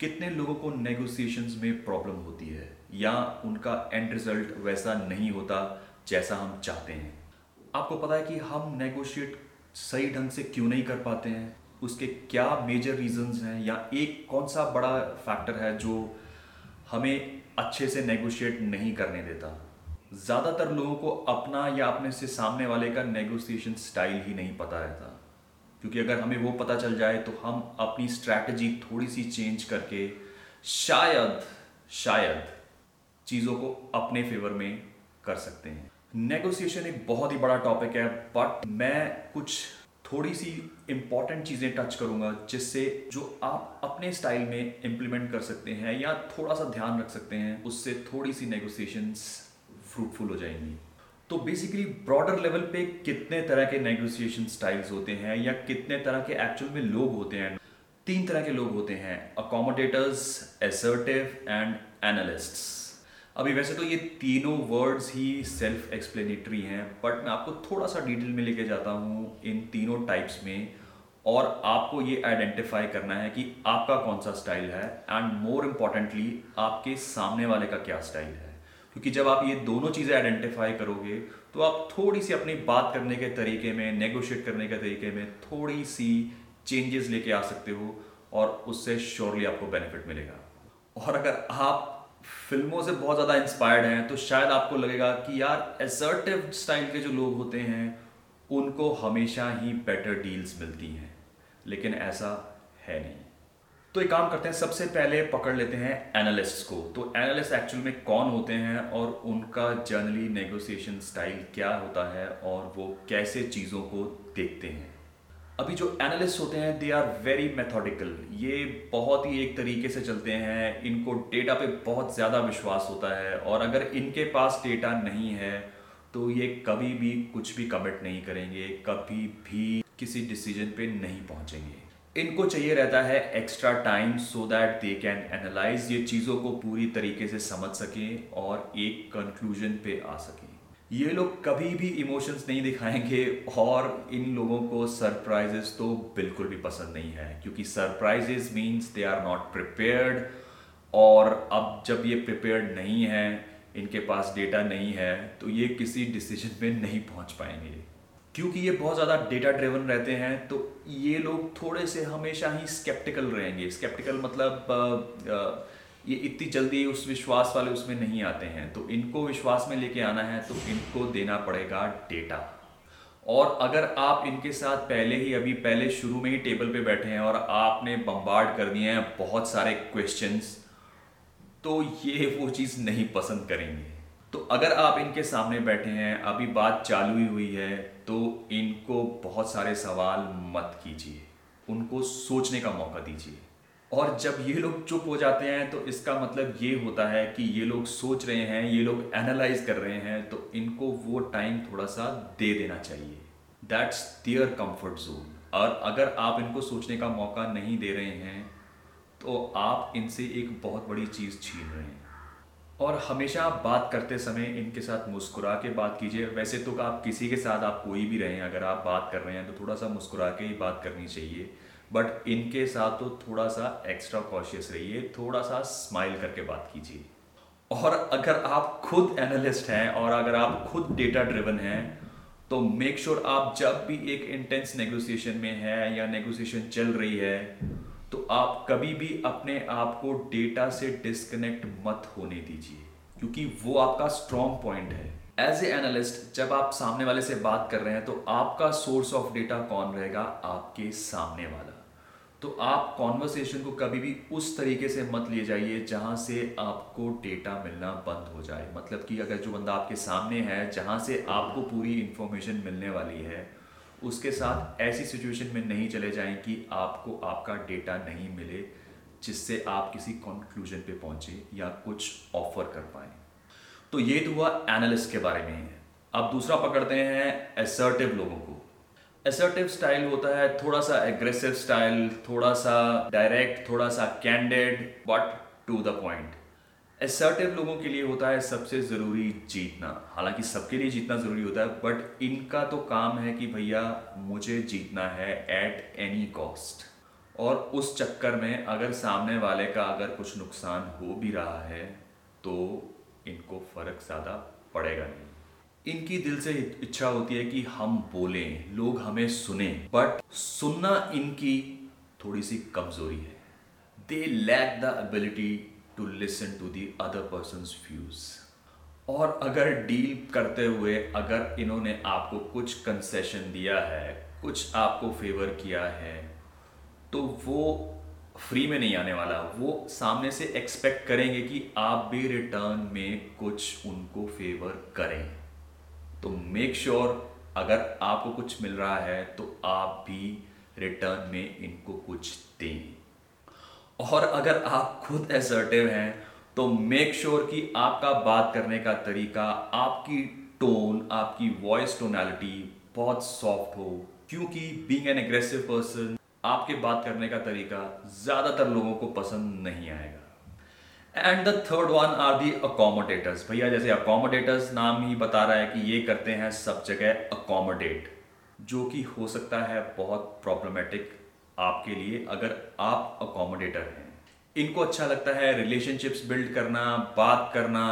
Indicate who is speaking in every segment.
Speaker 1: कितने लोगों को नेगोशिएशंस में प्रॉब्लम होती है? या उनका एंड रिज़ल्ट वैसा नहीं होता जैसा हम चाहते हैं? आपको पता है कि हम नेगोशिएट सही ढंग से क्यों नहीं कर पाते हैं? उसके क्या मेजर रीजंस हैं? या एक कौन सा बड़ा फैक्टर है जो हमें अच्छे से नेगोशिएट नहीं करने देता? ज़्यादातर लोगों को अपना या अपने से सामने वाले का नेगोशिएशन स्टाइल ही नहीं पता रहता। क्योंकि अगर हमें वो पता चल जाए तो हम अपनी स्ट्रैटेजी थोड़ी सी चेंज करके शायद शायद चीज़ों को अपने फेवर में कर सकते हैं। नेगोशिएशन एक बहुत ही बड़ा टॉपिक है बट मैं कुछ थोड़ी सी इंपॉर्टेंट चीज़ें टच करूँगा जिससे जो आप अपने स्टाइल में इम्प्लीमेंट कर सकते हैं या थोड़ा सा ध्यान रख सकते हैं, उससे थोड़ी सी नेगोशिएशंस फ्रूटफुल हो जाएँगी। तो बेसिकली ब्रॉडर लेवल पे कितने तरह के नेगोशिएशन स्टाइल्स होते हैं या कितने तरह के एक्चुअल में लोग होते हैं? तीन तरह के लोग होते हैं अकोमोडेटर्स एसर्टिव एंड एनालिस्ट्स अभी वैसे तो ये तीनों वर्ड्स ही सेल्फ एक्सप्लेनेटरी हैं बट मैं आपको थोड़ा सा डिटेल में लेके जाता हूँ इन तीनों टाइप्स में, और आपको ये आइडेंटिफाई करना है कि आपका कौन सा स्टाइल है एंड मोर इम्पॉर्टेंटली आपके सामने वाले का क्या स्टाइल है। क्योंकि जब आप ये दोनों चीज़ें आइडेंटिफाई करोगे तो आप थोड़ी सी अपनी बात करने के तरीके में नेगोशिएट करने के तरीके में थोड़ी सी चेंजेस लेके आ सकते हो और उससे श्योरली आपको बेनिफिट मिलेगा। और अगर आप फ़िल्मों से बहुत ज़्यादा इंस्पायर्ड हैं तो शायद आपको लगेगा कि यार एसर्टिव स्टाइल के जो लोग होते हैं, उनको हमेशा ही बेटर डील्स मिलती हैं। लेकिन ऐसा है नहीं। तो एक काम करते हैं, सबसे पहले पकड़ लेते हैं एनालिस्ट को। तो एनालिस्ट एक्चुअल में कौन होते हैं और उनका जनरली नेगोशिएशन स्टाइल क्या होता है और वो कैसे चीज़ों को देखते हैं। अभी जो एनालिस्ट होते हैं दे आर वेरी मेथोडिकल ये बहुत ही एक तरीके से चलते हैं, इनको डेटा पे बहुत ज़्यादा विश्वास होता है और अगर इनके पास डेटा नहीं है तो ये कभी भी कुछ भी कमिट नहीं करेंगे, कभी भी किसी डिसीज़न पे नहीं पहुँचेंगे। इनको चाहिए रहता है extra time so that they can analyse ये चीज़ों को पूरी तरीके से समझ सकें और एक कंक्लूजन पे आ सकें। ये लोग कभी भी इमोशंस नहीं दिखाएँगे और इन लोगों को सरप्राइजेस तो बिल्कुल भी पसंद नहीं है, क्योंकि surprises means they are not prepared और अब जब ये प्रिपेयर्ड नहीं है, इनके पास डेटा नहीं है तो ये किसी डिसीज़न में नहीं पहुँच पाएँगे। क्योंकि ये बहुत ज़्यादा डेटा ड्रिवन रहते हैं तो ये लोग थोड़े से हमेशा ही स्केप्टिकल रहेंगे। स्केप्टिकल मतलब ये इतनी जल्दी उस विश्वास वाले उसमें नहीं आते हैं। तो इनको विश्वास में लेके आना है तो इनको देना पड़ेगा डेटा और अगर आप इनके साथ पहले ही, अभी पहले शुरू में ही टेबल पे बैठे हैं और आपने बम्बार्ड कर दिए हैं बहुत सारे क्वेश्चंस तो ये वो चीज़ नहीं पसंद करेंगे। तो अगर आप इनके सामने बैठे हैं, अभी बात चालू ही हुई है तो इनको बहुत सारे सवाल मत कीजिए। उनको सोचने का मौका दीजिए। और जब ये लोग चुप हो जाते हैं तो इसका मतलब ये होता है कि ये लोग सोच रहे हैं, ये लोग एनालाइज कर रहे हैं तो इनको वो टाइम थोड़ा सा दे देना चाहिए। दैट्स दियर कंफर्ट जोन और अगर आप इनको सोचने का मौका नहीं दे रहे हैं तो आप इनसे एक बहुत बड़ी चीज़ छीन रहे हैं। और हमेशा आप बात करते समय इनके साथ मुस्कुरा के बात कीजिए। वैसे तो आप किसी के साथ आप कोई भी रहें, अगर आप बात कर रहे हैं तो थोड़ा सा मुस्कुरा के ही बात करनी चाहिए। बट इनके साथ तो थोड़ा सा एक्स्ट्रा कॉशियस रहिए, थोड़ा सा स्माइल करके बात कीजिए। और अगर आप खुद एनालिस्ट हैं और अगर आप खुद डेटा ड्रिवन हैं तो मेक श्योर sure आप जब भी एक इंटेंस नेगोशिएशन में है या नेगोशिएशन चल रही है तो आप कभी भी अपने आप को डेटा से डिस्कनेक्ट मत होने दीजिए, क्योंकि वो आपका स्ट्रॉन्ग पॉइंट है। एज ए एनालिस्ट जब आप सामने वाले से बात कर रहे हैं तो आपका सोर्स ऑफ़ डेटा कौन रहेगा? आपके सामने वाला। तो आप कॉन्वर्सेशन को कभी भी उस तरीके से मत ले जाइए, जहाँ से आपको डेटा मिलना बंद हो जाए। मतलब कि अगर जो बंदा आपके सामने है, जहाँ से आपको पूरी इंफॉर्मेशन मिलने वाली है उसके साथ ऐसी सिचुएशन में नहीं चले जाएँ कि आपको आपका डेटा नहीं मिले, जिससे आप किसी कंक्लूजन पे पहुँचे या कुछ ऑफ़र कर पाए। तो ये तो हुआ एनालिस्ट के बारे में है अब दूसरा पकड़ते हैं एसर्टिव लोगों को। एसर्टिव स्टाइल होता है थोड़ा सा एग्रेसिव स्टाइल थोड़ा सा डायरेक्ट थोड़ा सा candid but to the point assertive लोगों के लिए होता है सबसे ज़रूरी जीतना। हालाँकि सबके लिए जीतना ज़रूरी होता है बट इनका तो काम है कि भैया मुझे जीतना है एट एनी कॉस्ट और उस चक्कर में अगर सामने वाले का अगर कुछ नुकसान हो भी रहा है तो इनको फ़र्क ज़्यादा पड़ेगा नहीं। इनकी दिल से इच्छा होती है कि हम बोलें, लोग हमें सुने बट सुनना इनकी थोड़ी सी कमज़ोरी है। They lack the ability to listen to the other person views और अगर डील करते हुए अगर इन्होंने आपको कुछ कंसेशन दिया है कुछ आपको फेवर किया है तो वो फ्री में नहीं आने वाला। वो सामने से एक्सपेक्ट करेंगे कि आप भी रिटर्न में कुछ उनको फेवर करें। तो मेक श्योर sure, अगर आपको कुछ मिल रहा है तो आप भी रिटर्न में इनको कुछ दें। और अगर आप खुद एसर्टिव हैं तो मेक श्योर sure कि आपका बात करने का तरीका, आपकी टोन आपकी वॉइस टोनैलिटी बहुत सॉफ्ट हो। क्योंकि बीइंग एन एग्रेसिव पर्सन आपके बात करने का तरीका ज़्यादातर लोगों को पसंद नहीं आएगा। And the third one are the accommodators भैया, जैसे अकोमोडेटर्स नाम ही बता रहा है कि ये करते हैं, सब जगह अकोमोडेट जो कि हो सकता है बहुत प्रॉब्लमेटिक आपके लिए अगर आप अकोमोडेटर हैं। इनको अच्छा लगता है रिलेशनशिप्स बिल्ड करना, बात करना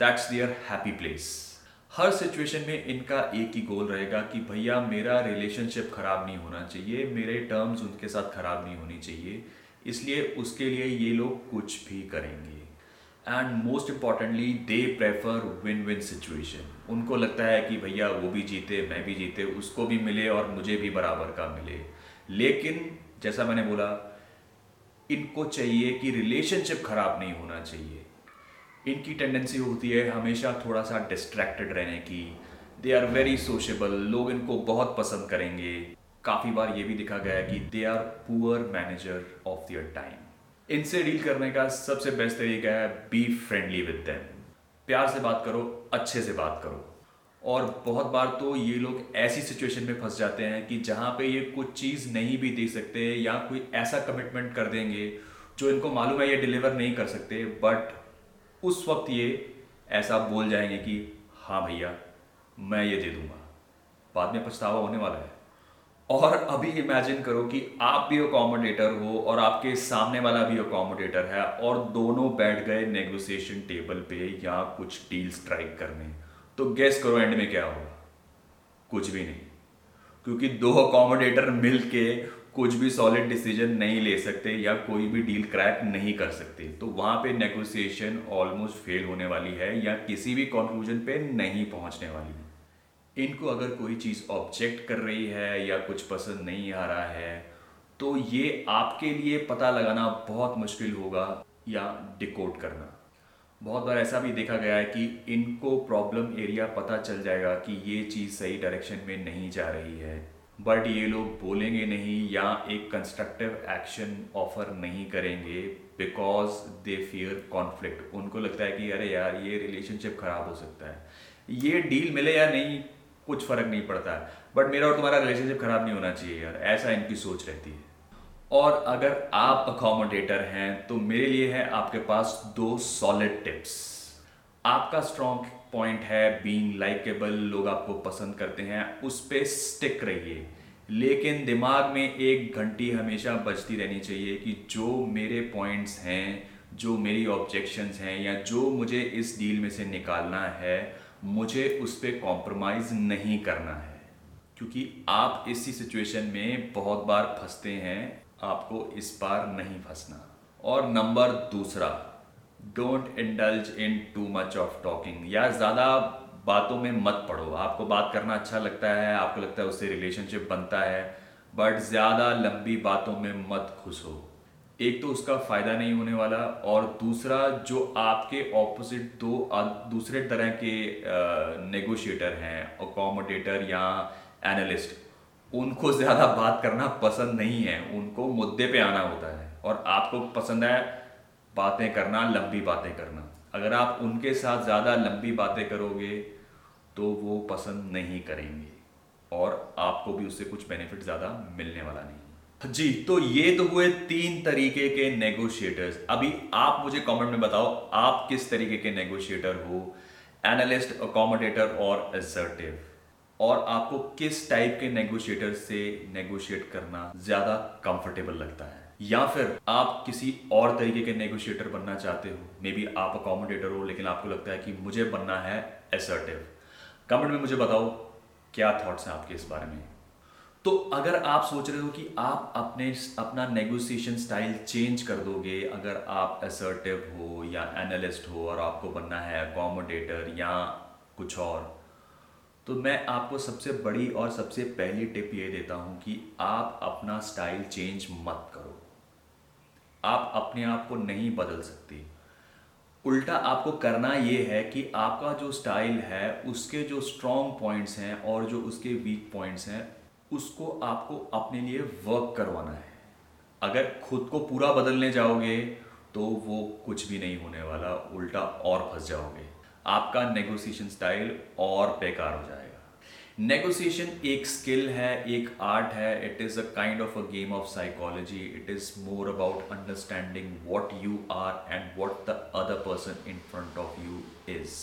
Speaker 1: दैट्स दियर हैप्पी प्लेस हर सिचुएशन में इनका एक ही गोल रहेगा कि भैया मेरा रिलेशनशिप ख़राब नहीं होना चाहिए, मेरे टर्म्स उनके साथ ख़राब नहीं होनी चाहिए, इसलिए उसके लिए ये लोग कुछ भी करेंगे। And most importantly they prefer win win situation उनको लगता है कि भैया वो भी जीते, मैं भी जीते, उसको भी मिले और मुझे भी बराबर का मिले। लेकिन, जैसा मैंने बोला, इनको चाहिए कि रिलेशनशिप ख़राब नहीं होना चाहिए। इनकी टेंडेंसी होती है हमेशा थोड़ा सा डिस्ट्रैक्टेड रहने की। दे आर वेरी सोशेबल लोग इनको बहुत पसंद करेंगे। काफ़ी बार ये भी देखा गया कि they are poor manager of their time इनसे डील करने का सबसे बेस्ट तरीका है बी फ्रेंडली विद देम प्यार से बात करो, अच्छे से बात करो। और बहुत बार तो ये लोग ऐसी सिचुएशन में फंस जाते हैं कि जहाँ पे ये कुछ चीज़ नहीं भी दे सकते या कोई ऐसा कमिटमेंट कर देंगे जो इनको मालूम है ये डिलीवर नहीं कर सकते बट उस वक्त ये ऐसा बोल जाएँगे कि हाँ भैया, मैं ये दे दूँगा। बाद में पछतावा होने वाला है। और अभी इमेजिन करो कि आप भी अकोमोडेटर हो और आपके सामने वाला भी अकोमोडेटर है और दोनों बैठ गए नेगोशिएशन टेबल पे या कुछ डील स्ट्राइक करने। तो गेस करो एंड में क्या होगा कुछ भी नहीं। क्योंकि दो अकोमोडेटर मिलके कुछ भी सॉलिड डिसीज़न नहीं ले सकते या कोई भी डील क्रैक नहीं कर सकते। तो वहाँ पे नेगोशिएशन ऑलमोस्ट फेल होने वाली है या किसी भी कंक्लूजन पे नहीं पहुँचने वाली इनको अगर कोई चीज़ ऑब्जेक्ट कर रही है या कुछ पसंद नहीं आ रहा है तो ये आपके लिए पता लगाना बहुत मुश्किल होगा या डिकोड करना। बहुत बार ऐसा भी देखा गया है कि इनको प्रॉब्लम एरिया पता चल जाएगा कि ये चीज़ सही डायरेक्शन में नहीं जा रही है। बट ये लोग बोलेंगे नहीं या एक कंस्ट्रक्टिव एक्शन ऑफ़र नहीं करेंगे बिकॉज़ दे फियर कॉन्फ्लिक्ट उनको लगता है कि अरे यार, ये रिलेशनशिप खराब हो सकता है। ये डील मिले या नहीं, कुछ फ़र्क नहीं पड़ता। बट मेरा और तुम्हारा रिलेशनशिप खराब नहीं होना चाहिए यार, ऐसा इनकी सोच रहती है। और अगर आप अकोमोडेटर हैं तो मेरे लिए है आपके पास दो सॉलिड टिप्स आपका स्ट्रॉन्ग पॉइंट है बीइंग लाइकेबल लोग आपको पसंद करते हैं, उस पर स्टिक रहिए. लेकिन दिमाग में एक घंटी हमेशा बजती रहनी चाहिए कि जो मेरे पॉइंट्स हैं, जो मेरी ऑब्जेक्शंस हैं, या जो मुझे इस डील में से निकालना है, मुझे उस पर कॉम्प्रोमाइज़ नहीं करना है. क्योंकि आप इसी सिचुएशन में बहुत बार फंसते हैं आपको इस बार नहीं फंसना। और नंबर दूसरा don't indulge in too much of talking या ज़्यादा बातों में मत पढ़ो। आपको बात करना अच्छा लगता है, आपको लगता है उससे रिलेशनशिप बनता है बट ज़्यादा लंबी बातों में मत घुसो एक तो उसका फ़ायदा नहीं होने वाला, और दूसरा, जो आपके ऑपोजिट दो दूसरे तरह के नेगोशिएटर हैं अकोमोडेटर या एनालिस्ट उनको ज़्यादा बात करना पसंद नहीं है, उनको मुद्दे पे आना होता है और आपको पसंद है बातें करना, लंबी बातें करना। अगर आप उनके साथ ज़्यादा लंबी बातें करोगे तो वो पसंद नहीं करेंगे और आपको भी उससे कुछ बेनिफिट ज़्यादा मिलने वाला नहीं जी तो ये तो हुए तीन तरीके के नेगोशिएटर्स अभी आप मुझे कमेंट में बताओ, आप किस तरीके के नेगोशिएटर हो? एनालिस्ट अकोमोडेटर और असर्टिव और आपको किस टाइप के नेगोशिएटर से नेगोशिएट करना ज़्यादा कंफर्टेबल लगता है? या फिर आप किसी और तरीके के नेगोशिएटर बनना चाहते हो? मे बी आप अकोमोडेटर हो, लेकिन आपको लगता है कि मुझे बनना है एसर्टिव कमेंट में मुझे बताओ, क्या थॉट्स हैं आपके इस बारे में? तो अगर आप सोच रहे हो कि आप अपने अपना नेगोशिएशन स्टाइल चेंज कर दोगे, अगर आप असर्टिव हो या एनालिस्ट हो और आपको बनना है अकोमोडेटर या कुछ और तो मैं आपको सबसे बड़ी और सबसे पहली टिप ये देता हूँ कि आप अपना स्टाइल चेंज मत करो। आप अपने आप को नहीं बदल सकते। उल्टा आपको करना ये है कि आपका जो स्टाइल है, उसके जो स्ट्रॉन्ग पॉइंट्स हैं और जो उसके वीक पॉइंट्स हैं, उसको आपको अपने लिए वर्क करवाना है। अगर खुद को पूरा बदलने जाओगे तो वो कुछ भी नहीं होने वाला, उल्टा और फंस जाओगे। आपका नेगोशिएशन स्टाइल और बेकार हो जाएगा। नेगोशिएशन एक स्किल है, एक आर्ट है it is a kind of a game of psychology it is more about understanding what you are and what the other person in front of you is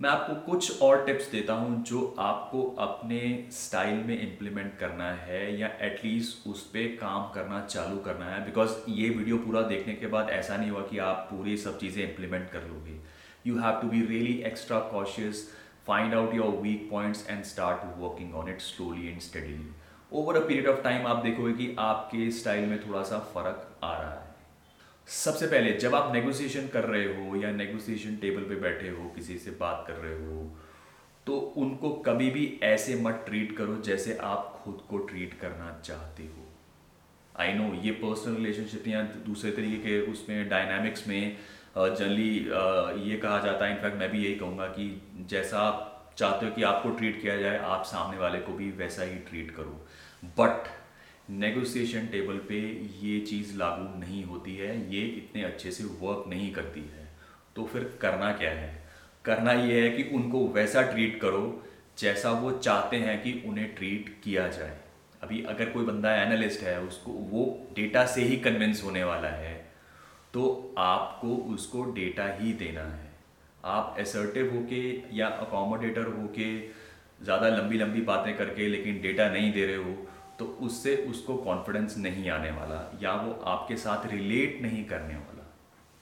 Speaker 1: मैं आपको कुछ और टिप्स देता हूँ जो आपको अपने स्टाइल में इम्प्लीमेंट करना है या एटलीस्ट उस पर काम करना चालू करना है बिकॉज़ ये वीडियो पूरा देखने के बाद ऐसा नहीं हुआ कि आप पूरी सब चीज़ें इम्प्लीमेंट कर लोगे। You have to be really extra cautious find out your weak points and start working on it slowly and steadily. Over a period of time आप देखोगे कि आपके स्टाइल में थोड़ा सा फ़र्क आ रहा है। सबसे पहले, जब आप नेगोशिएशन कर रहे हो या नेगोशिएशन टेबल पे बैठे हो, किसी से बात कर रहे हो तो उनको कभी भी ऐसे मत ट्रीट करो जैसे आप खुद को ट्रीट करना चाहते हो। आई नो ये पर्सनल रिलेशनशिप या दूसरे तरीके के उसमें डायनामिक्स में जनरली ये कहा जाता है, इनफैक्ट मैं भी यही कहूँगा कि जैसा आप चाहते हो कि आपको ट्रीट किया जाए, आप सामने वाले को भी वैसा ही ट्रीट करो। बट नेगोशिएशन टेबल पे ये चीज़ लागू नहीं होती है, ये इतने अच्छे से वर्क नहीं करती है। तो फिर करना क्या है? करना ये है कि उनको वैसा ट्रीट करो, जैसा वो चाहते हैं कि उन्हें ट्रीट किया जाए। अभी अगर कोई बंदा एनालिस्ट है, उसको वो डेटा से ही कन्विंस होने वाला है तो आपको उसको डेटा ही देना है। आप एसर्टिव होके या अकोमोडेटर होके ज़्यादा लंबी लंबी बातें करके लेकिन डेटा नहीं दे रहे हो तो उससे उसको कॉन्फिडेंस नहीं आने वाला या वो आपके साथ रिलेट नहीं करने वाला।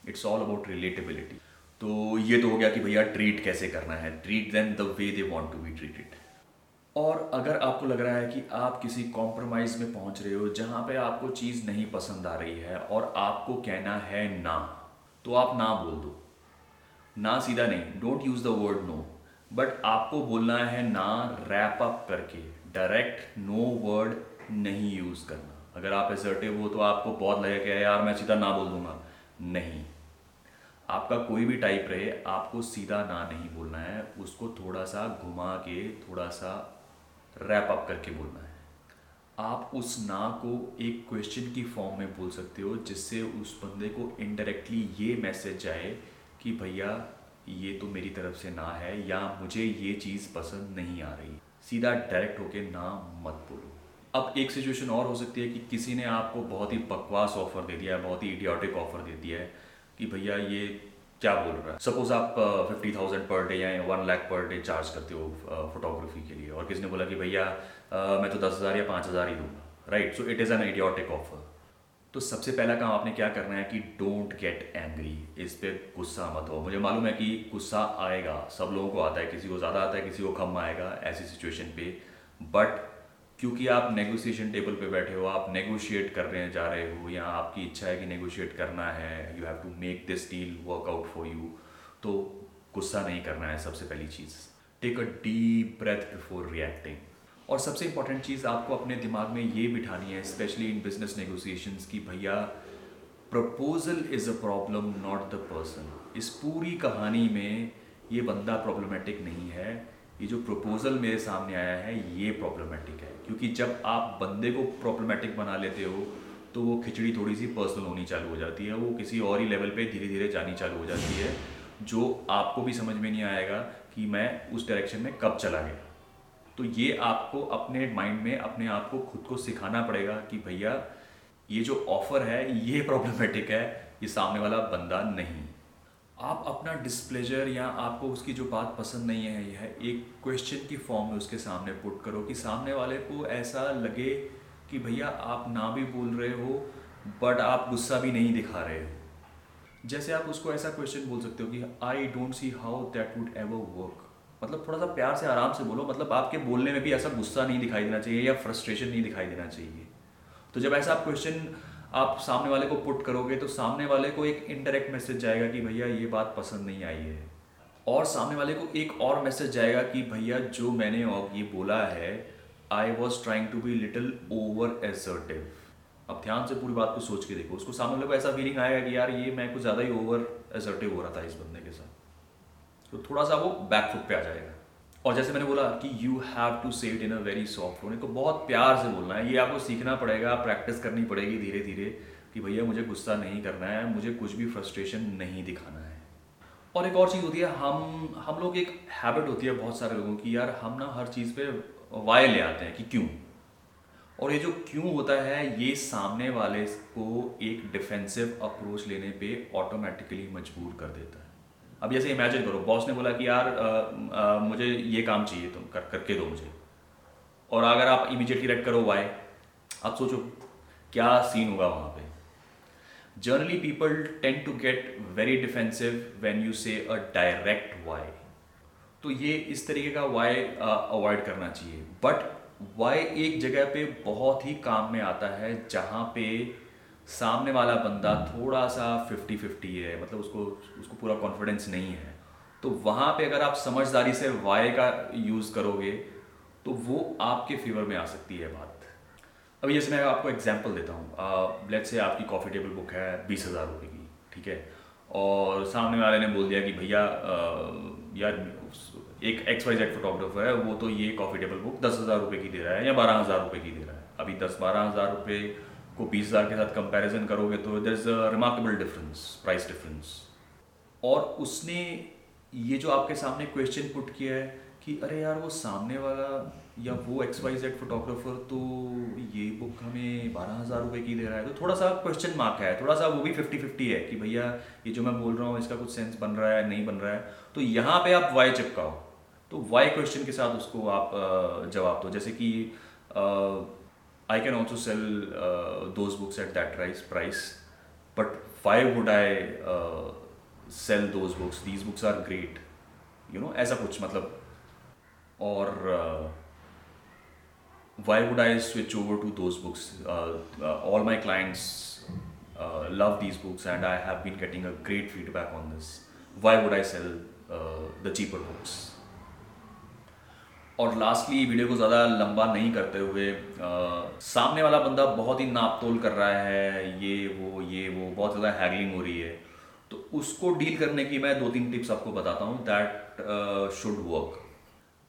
Speaker 1: इट्स ऑल अबाउट रिलेटेबिलिटी तो ये तो हो गया कि भैया ट्रीट कैसे करना है? Treat then the way they want to be treated और अगर आपको लग रहा है कि आप किसी कॉम्प्रोमाइज़ में पहुँच रहे हो, जहाँ पे आपको चीज़ नहीं पसंद आ रही है और आपको कहना है ना तो आप ना बोल दो। ना सीधा नहीं don't use the word no but आपको बोलना है ना रैप अप करके। डायरेक्ट नो वर्ड नहीं यूज़ करना। अगर आप एसर्टिव हो तो आपको बहुत लगेगा यार, मैं सीधा ना बोल दूँगा। नहीं। आपका कोई भी टाइप रहे, आपको सीधा ना नहीं बोलना है, उसको थोड़ा सा घुमा के, थोड़ा सा रैप अप करके बोलना है। आप उस ना को एक क्वेश्चन की फॉर्म में बोल सकते हो, जिससे उस बंदे को इनडायरेक्टली ये मैसेज जाए कि भैया, ये तो मेरी तरफ़ से ना है, या मुझे ये चीज़ पसंद नहीं आ रही। सीधा डायरेक्ट होके ना मत बोलो। अब एक सिचुएशन और हो सकती है कि किसी ने आपको बहुत ही बकवास ऑफ़र दे दिया है, बहुत ही इडियोटिक ऑफ़र दे दिया है कि भैया, ये क्या बोल रहा है? सपोज़ आप फिफ्टी थाउज़ेंड पर डे या one lakh per day charge करते हो फोटोग्राफी uh, के लिए। और किसी ने बोला कि भैया uh, मैं तो दस हज़ार या पाँच हज़ार ही दूँगा right so it is an idiotic offer तो सबसे पहला काम आपने क्या करना है कि डोंट गेट एंग्री इस पर गुस्सा मत हो। मुझे मालूम है कि गुस्सा आएगा सब लोगों को आता है किसी को ज़्यादा आता है किसी को कम आएगा ऐसी सिचुएशन पे। बट क्योंकि आप नेगोशिएशन टेबल पे बैठे हो, आप नेगोशिएट कर रहे जा रहे हो, या आपकी इच्छा है कि नेगोशिएट करना है you have to make this deal work out for you तो गुस्सा नहीं करना है सबसे पहली चीज़। Take a deep breath before reacting और सबसे इंपॉर्टेंट चीज़ आपको अपने दिमाग में ये बिठानी है स्पेशली इन बिज़नेस नेगोशिएशंस की भैया proposal is a problem not the person इस पूरी कहानी में ये बंदा प्रॉब्लमेटिक नहीं है। ये जो प्रपोजल मेरे सामने आया है, ये प्रॉब्लमेटिक है। क्योंकि जब आप बंदे को प्रॉब्लमेटिक बना लेते हो तो वो खिचड़ी थोड़ी सी पर्सनल होनी चालू हो जाती है। वो किसी और ही लेवल पे धीरे धीरे जानी चालू हो जाती है, जो आपको भी समझ में नहीं आएगा कि मैं उस डायरेक्शन में कब चला गया। तो ये आपको अपने माइंड में, अपने आप को खुद को सिखाना पड़ेगा कि भैया, ये जो ऑफ़र है, ये प्रॉब्लमेटिक है, ये सामने वाला बंदा नहीं। आप अपना डिस्प्लेजर या आपको उसकी जो बात पसंद नहीं है, यह एक क्वेश्चन की फॉर्म में उसके सामने पुट करो कि सामने वाले को ऐसा लगे कि भैया आप ना भी बोल रहे हो बट आप गुस्सा भी नहीं दिखा रहे हो। जैसे आप उसको ऐसा क्वेश्चन बोल सकते हो कि I don't see how that would ever work मतलब थोड़ा सा प्यार से, आराम से बोलो मतलब आपके बोलने में भी ऐसा गुस्सा नहीं दिखाई देना चाहिए या फ्रस्ट्रेशन नहीं दिखाई देना चाहिए। तो जब ऐसा आप क्वेश्चन आप सामने वाले को पुट करोगे तो सामने वाले को एक इनडायरेक्ट मैसेज जाएगा कि भैया ये बात पसंद नहीं आई है। और सामने वाले को एक और मैसेज जाएगा कि भैया जो मैंने ये बोला है I was trying to be little over assertive अब ध्यान से पूरी बात को सोच के देखो। उसको सामने वाले को ऐसा फीलिंग आएगा कि यार ये मैं कुछ ज़्यादा ही ओवर एसर्टिव हो रहा था इस बंदे के साथ। तो थोड़ा सा वो बैकफुट पे आ जाएगा। और जैसे मैंने बोला कि you have to say it in a very soft way को बहुत प्यार से बोलना है। ये आपको सीखना पड़ेगा प्रैक्टिस करनी पड़ेगी धीरे धीरे कि भैया मुझे गुस्सा नहीं करना है, मुझे कुछ भी फ्रस्ट्रेशन नहीं दिखाना है। और एक और चीज़ होती है, हम हम लोग एक हैबिट होती है बहुत सारे लोगों की, यार हम ना हर चीज़ पे वाय ले आते हैं कि क्यों? और ये जो क्यों होता है, ये सामने वाले को एक डिफेंसिव अप्रोच लेने पे ऑटोमेटिकली मजबूर कर देता है। अब जैसे इमेजिन करो बॉस ने बोला कि यार आ, आ, मुझे ये काम चाहिए तुम कर करके दो मुझे। और अगर आप इमीडिएटली रेड करो वाई आप सोचो क्या सीन होगा वहाँ पे? Generally people tend to get very defensive when you say a direct Y तो ये इस तरीके का वाई अवॉइड करना चाहिए। बट वाई एक जगह पे बहुत ही काम में आता है जहाँ पे सामने वाला बंदा थोड़ा सा फिफ्टी फिफ्टी है मतलब उसको उसको पूरा कॉन्फिडेंस नहीं है। तो वहाँ पे अगर आप समझदारी से वाई का यूज़ करोगे तो वो आपके फेवर में आ सकती है बात। अभी जैसे मैं आपको एग्ज़ाम्पल देता हूँ। लेट से आपकी कॉफ़ी टेबल बुक है, बीस हज़ार रुपये की, ठीक है? और सामने वाले ने बोल दिया कि भैया यार, एक एक्स वाई जेड फोटोग्राफर है, वो तो ये कॉफ़ी टेबल बुक दस हज़ार रुपये की दे रहा है या बारह हज़ार रुपये की दे रहा है। अभी दस बारह हज़ार रुपये को बीस हज़ार के साथ कंपैरिजन करोगे तो there is a remarkable difference price difference और उसने ये जो आपके सामने क्वेश्चन पुट किया है कि अरे यार वो सामने वाला या वो एक्स वाई जेड फोटोग्राफर तो ये बुक हमें बारह हज़ार रुपये की दे रहा है। तो थोड़ा सा क्वेश्चन मार्क है, थोड़ा सा वो भी फिफ्टी फिफ्टी है कि भैया ये जो मैं बोल रहा हूँ, इसका कुछ सेंस बन रहा है, नहीं बन रहा है। तो यहाँ पे आप वाई चिपकाओ। तो वाई क्वेश्चन के साथ उसको आप जवाब दो। जैसे कि I can also sell uh, those books at that price price but why would I uh, sell those books these books are great you know ऐसा कुछ मतलब और uh, why would I switch over to those books uh, uh, all my clients uh, love these books and I have been getting a great feedback on this why would I sell uh, the cheaper books और lastly video को ज़्यादा लंबा नहीं करते हुए आ, सामने वाला बंदा बहुत ही नाप तोल कर रहा है ये वो ये वो बहुत ज़्यादा हैगलिंग हो रही है। तो उसको डील करने की मैं दो तीन टिप्स आपको बताता हूँ दैट शुड वर्क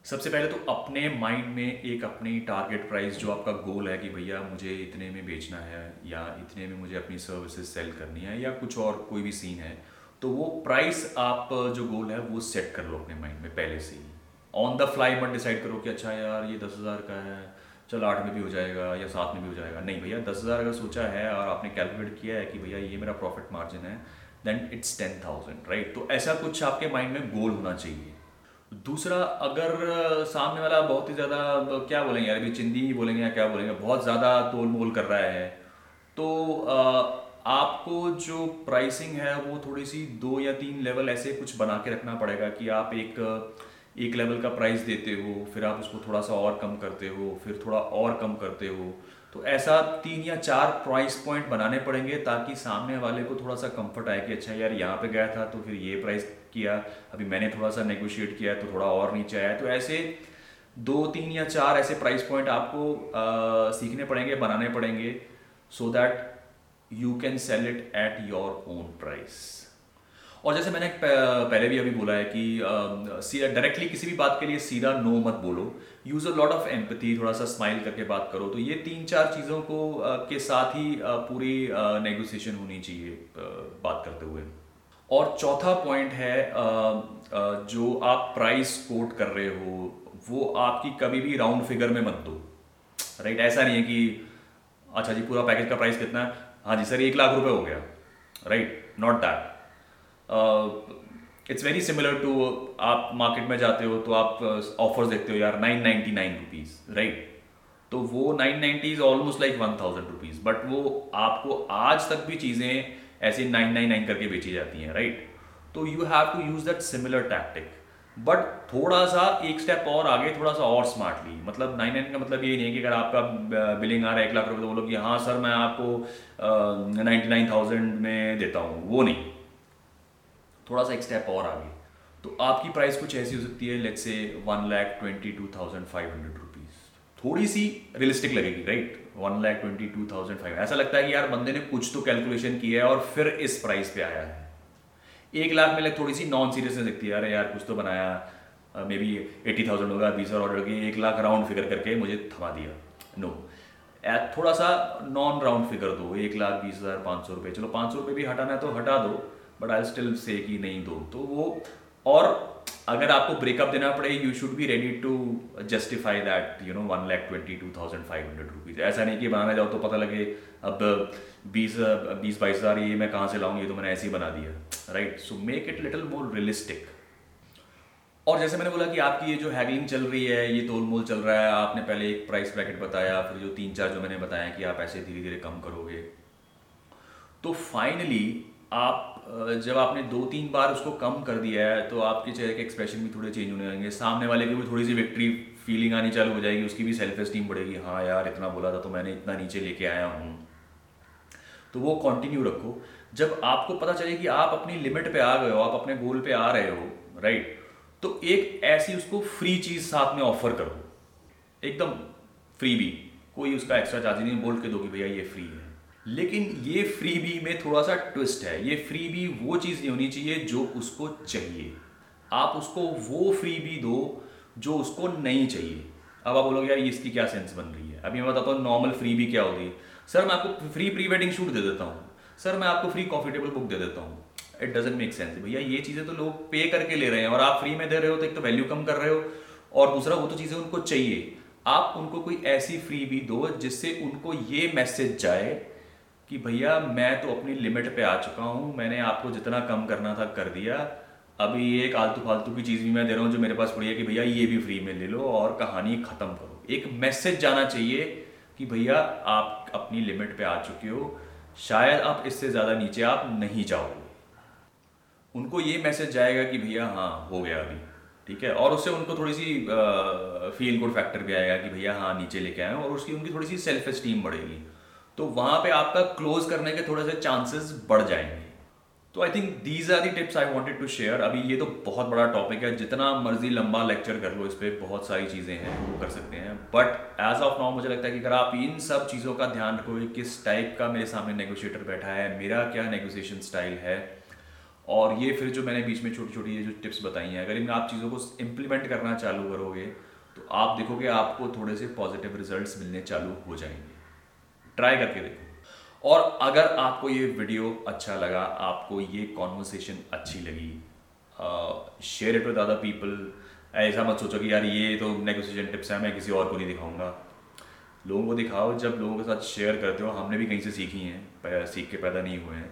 Speaker 1: सबसे पहले तो अपने माइंड में एक अपनी टारगेट प्राइस जो आपका गोल है कि भैया मुझे इतने में बेचना है या इतने में मुझे अपनी सर्विसेज़ सेल करनी है या कुछ और कोई भी सीन है तो वो प्राइस आप जो गोल है वो सेट कर लो अपने माइंड में पहले से ही। ऑन द फ्लाई मत डिसाइड करो कि अच्छा यार, ये दस हज़ार का है, चल आठ में भी हो जाएगा या सात में भी हो जाएगा। नहीं भैया, दस हज़ार अगर सोचा है और आपने कैलकुलेट किया है कि भैया ये मेरा प्रॉफिट मार्जिन है then it's ten thousand right तो ऐसा कुछ आपके माइंड में गोल होना चाहिए। दूसरा, अगर सामने वाला बहुत ही ज़्यादा क्या बोलेंगे यार, अभी चिंदी ही बोलेंगे या क्या बोलेंगे, बहुत ज़्यादा तोल मोल कर रहा है तो आपको जो प्राइसिंग है वो थोड़ी सी दो या तीन लेवल ऐसे कुछ बना के रखना पड़ेगा कि आप एक एक लेवल का प्राइस देते हो फिर आप उसको थोड़ा सा और कम करते हो फिर थोड़ा और कम करते हो। तो ऐसा तीन या चार प्राइस पॉइंट बनाने पड़ेंगे ताकि सामने वाले को थोड़ा सा कंफर्ट आए कि अच्छा यार यहाँ पे गया था तो फिर ये प्राइस किया अभी मैंने थोड़ा सा नेगोशिएट किया तो थोड़ा और नीचे आया। तो ऐसे दो तीन या चार ऐसे प्राइस पॉइंट आपको आ, सीखने पड़ेंगे बनाने पड़ेंगे so that you can sell it at your own price और जैसे मैंने पहले भी अभी बोला है कि डायरेक्टली किसी भी बात के लिए सीधा नो मत बोलो। Use a lot of empathy थोड़ा सा स्माइल करके बात करो। तो ये तीन चार चीज़ों को के साथ ही पूरी नेगोशिएशन होनी चाहिए बात करते हुए। और चौथा पॉइंट है जो आप प्राइस कोट कर रहे हो, वो आपकी कभी भी राउंड फिगर में मत दो। राइट ऐसा नहीं है कि अच्छा जी, पूरा पैकेज का प्राइस कितना है? हाँ जी, सर, एक लाख रुपए हो गया। Right not that it's very similar to आप मार्केट में जाते हो तो आप ऑफर्स uh, देखते हो यार nine ninety nine rupees right तो वो nine ninety is almost like one thousand rupees but वो आपको आज तक भी चीज़ें ऐसे नाइन नाइन नाइन करके बेची जाती हैं राइट तो you have to use that similar tactic but थोड़ा सा एक स्टेप और आगे थोड़ा सा और स्मार्टली मतलब नाइन नाइन का मतलब ये नहीं है कि अगर आपका बिलिंग आ रहा है एक लाख रुपए तो बोलो कि हाँ सर मैं आपको नाइन्टी नाइन थाउज़ेंड में देता हूँ. वो नहीं. थोड़ा सा एक स्टेप और आगे। तो आपकी प्राइस कुछ ऐसी हो सकती है let's say one lakh twenty two thousand five hundred rupees थोड़ी सी रियलिस्टिक लगेगी right one lakh twenty two thousand five ऐसा लगता है कि यार बंदे ने कुछ तो कैलकुलेशन किया है और फिर इस प्राइस पे आया है। एक लाख में लग थोड़ी सी नॉन सीरियसनेस दिखती है। अरे यार, कुछ तो बनाया। मे बी एट्टी थाउज़ेंड होगा, बीस हज़ार ऑर्डर किए, एक लाख राउंड फिगर करके मुझे थमा दिया। No no. थोड़ा सा नॉन राउंड फिगर दो। एक लाख, बीस हज़ार, पाँच सौ रुपये चलो, पाँच सौ रुपये भी हटाना है तो हटा दो। बट आई स्टिल से कि नहीं दो। तो वो, और अगर आपको ब्रेकअप देना पड़े you should be ready to justify that you know one lakh twenty two thousand five hundred rupees ऐसा नहीं कि बनाने जाओ तो पता लगे, अब बीस बीस, बाईस हज़ार, ये मैं कहाँ से लाऊँगी तो मैंने ऐसे ही बना दिया right so make it little more realistic और जैसे मैंने बोला कि आपकी ये जो हैगलिंग चल रही है, ये तोल मोल चल रहा है, आपने पहले एक प्राइस ब्रैकेट बताया, फिर जो तीन, चार जो मैंने बताया कि आप ऐसे धीरे धीरे कम करोगे। तो फाइनली आप जब आपने दो तीन बार उसको कम कर दिया है तो आपके चेहरे के एक्सप्रेशन भी थोड़े चेंज होने लगेंगे। सामने वाले की भी थोड़ी सी विक्ट्री फीलिंग आनी चालू हो जाएगी, उसकी भी सेल्फ एस्टीम बढ़ेगी। हाँ यार, इतना बोला था तो मैंने, इतना नीचे लेके आया हूँ। तो वो कंटिन्यू रखो। जब आपको पता चले कि आप अपनी लिमिट पे आ गए हो, आप अपने गोल पे आ रहे हो राइट तो एक ऐसी उसको फ्री चीज़ साथ में ऑफ़र करो। एकदम फ्री भी। कोई उसका एक्स्ट्रा चार्ज नहीं बोल के दो कि भैया, ये फ्री है। लेकिन ये फ्री बी में थोड़ा सा ट्विस्ट है। ये फ्री बी वो चीज़ नहीं होनी चाहिए जो उसको चाहिए। आप उसको वो फ्री बी दो जो उसको नहीं चाहिए। अब आप बोलोगे, यार इसकी क्या सेंस बन रही है? अभी मैं बताता हूँ नॉर्मल फ्री बी क्या होती है। सर मैं आपको फ्री प्री वेडिंग शूट दे देता हूँ। सर मैं आपको फ्री कॉफ़ी टेबल बुक दे देता हूँ। इट डजेंट मेक सेंस भैया, ये चीज़ें तो लोग पे करके ले रहे हैं और आप फ्री में दे रहे हो तो एक तो वैल्यू कम कर रहे हो और दूसरा, वो तो चीज़ें उनको चाहिए। आप उनको कोई ऐसी फ्री भी दो जिससे उनको ये मैसेज जाए कि भैया, मैं तो अपनी लिमिट पे आ चुका हूँ, मैंने आपको जितना कम करना था कर दिया। अभी एक आलतू फालतू की चीज़ भी मैं दे रहा हूँ जो मेरे पास पड़ी है कि भैया, ये भी फ्री में ले लो और कहानी ख़त्म करो। एक मैसेज जाना चाहिए कि भैया, आप अपनी लिमिट पे आ चुके हो। शायद आप इससे ज़्यादा नीचे आप नहीं जाओगे। उनको ये मैसेज जाएगा कि भैया हाँ हो गया अभी, ठीक है? और उससे उनको थोड़ी सी फील गुड फैक्टर भी आएगा कि भैया हाँ नीचे लेके आए और उसकी उनकी थोड़ी सी सेल्फ एस्टीम बढ़ेगी। तो वहाँ पे आपका क्लोज करने के थोड़े से चांसेस बढ़ जाएँगे। तो I think these are the tips I wanted to share अभी ये तो बहुत बड़ा टॉपिक है। जितना मर्ज़ी लंबा लेक्चर कर लो, इस पर बहुत सारी चीज़ें हैं, वो कर सकते हैं। बट एज ऑफ़ नाउ मुझे लगता है कि अगर आप इन सब चीज़ों का ध्यान रखोगे किस टाइप का मेरे सामने नेगोशिएटर बैठा है, मेरा क्या नेगोशिएशन स्टाइल है, और ये फिर जो मैंने बीच में छोटी छोटी ये जो टिप्स बताई हैं, अगर इन आप चीज़ों को इम्प्लीमेंट करना चालू करोगे तो आप देखोगे आपको थोड़े से पॉजिटिव रिजल्ट्स मिलने चालू हो जाएँगे। ट्राई करके देखो। और अगर आपको ये वीडियो अच्छा लगा, आपको ये कॉन्वर्सेशन अच्छी लगी share it with other people ऐसा मत सोचो कि यार ये तो नेगोशिएशन टिप्स है, मैं किसी और को नहीं दिखाऊँगा। लोगों को दिखाओ, जब लोगों के साथ शेयर करते हो, हमने भी कहीं से सीखी हैं सीख के पैदा नहीं हुए हैं।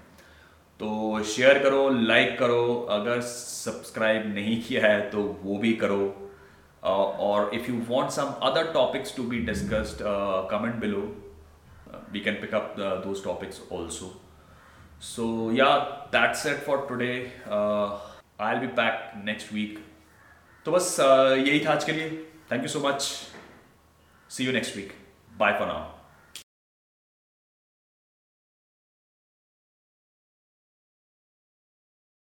Speaker 1: तो शेयर करो लाइक करो, अगर सब्सक्राइब नहीं किया है तो वो भी करो। और if you want some other topics to be discussed comment below we can pick up the, those topics also so yeah that's it for today uh, i'll be back next week तो बस uh, यही था आज के लिए thank you so much see you next week bye for now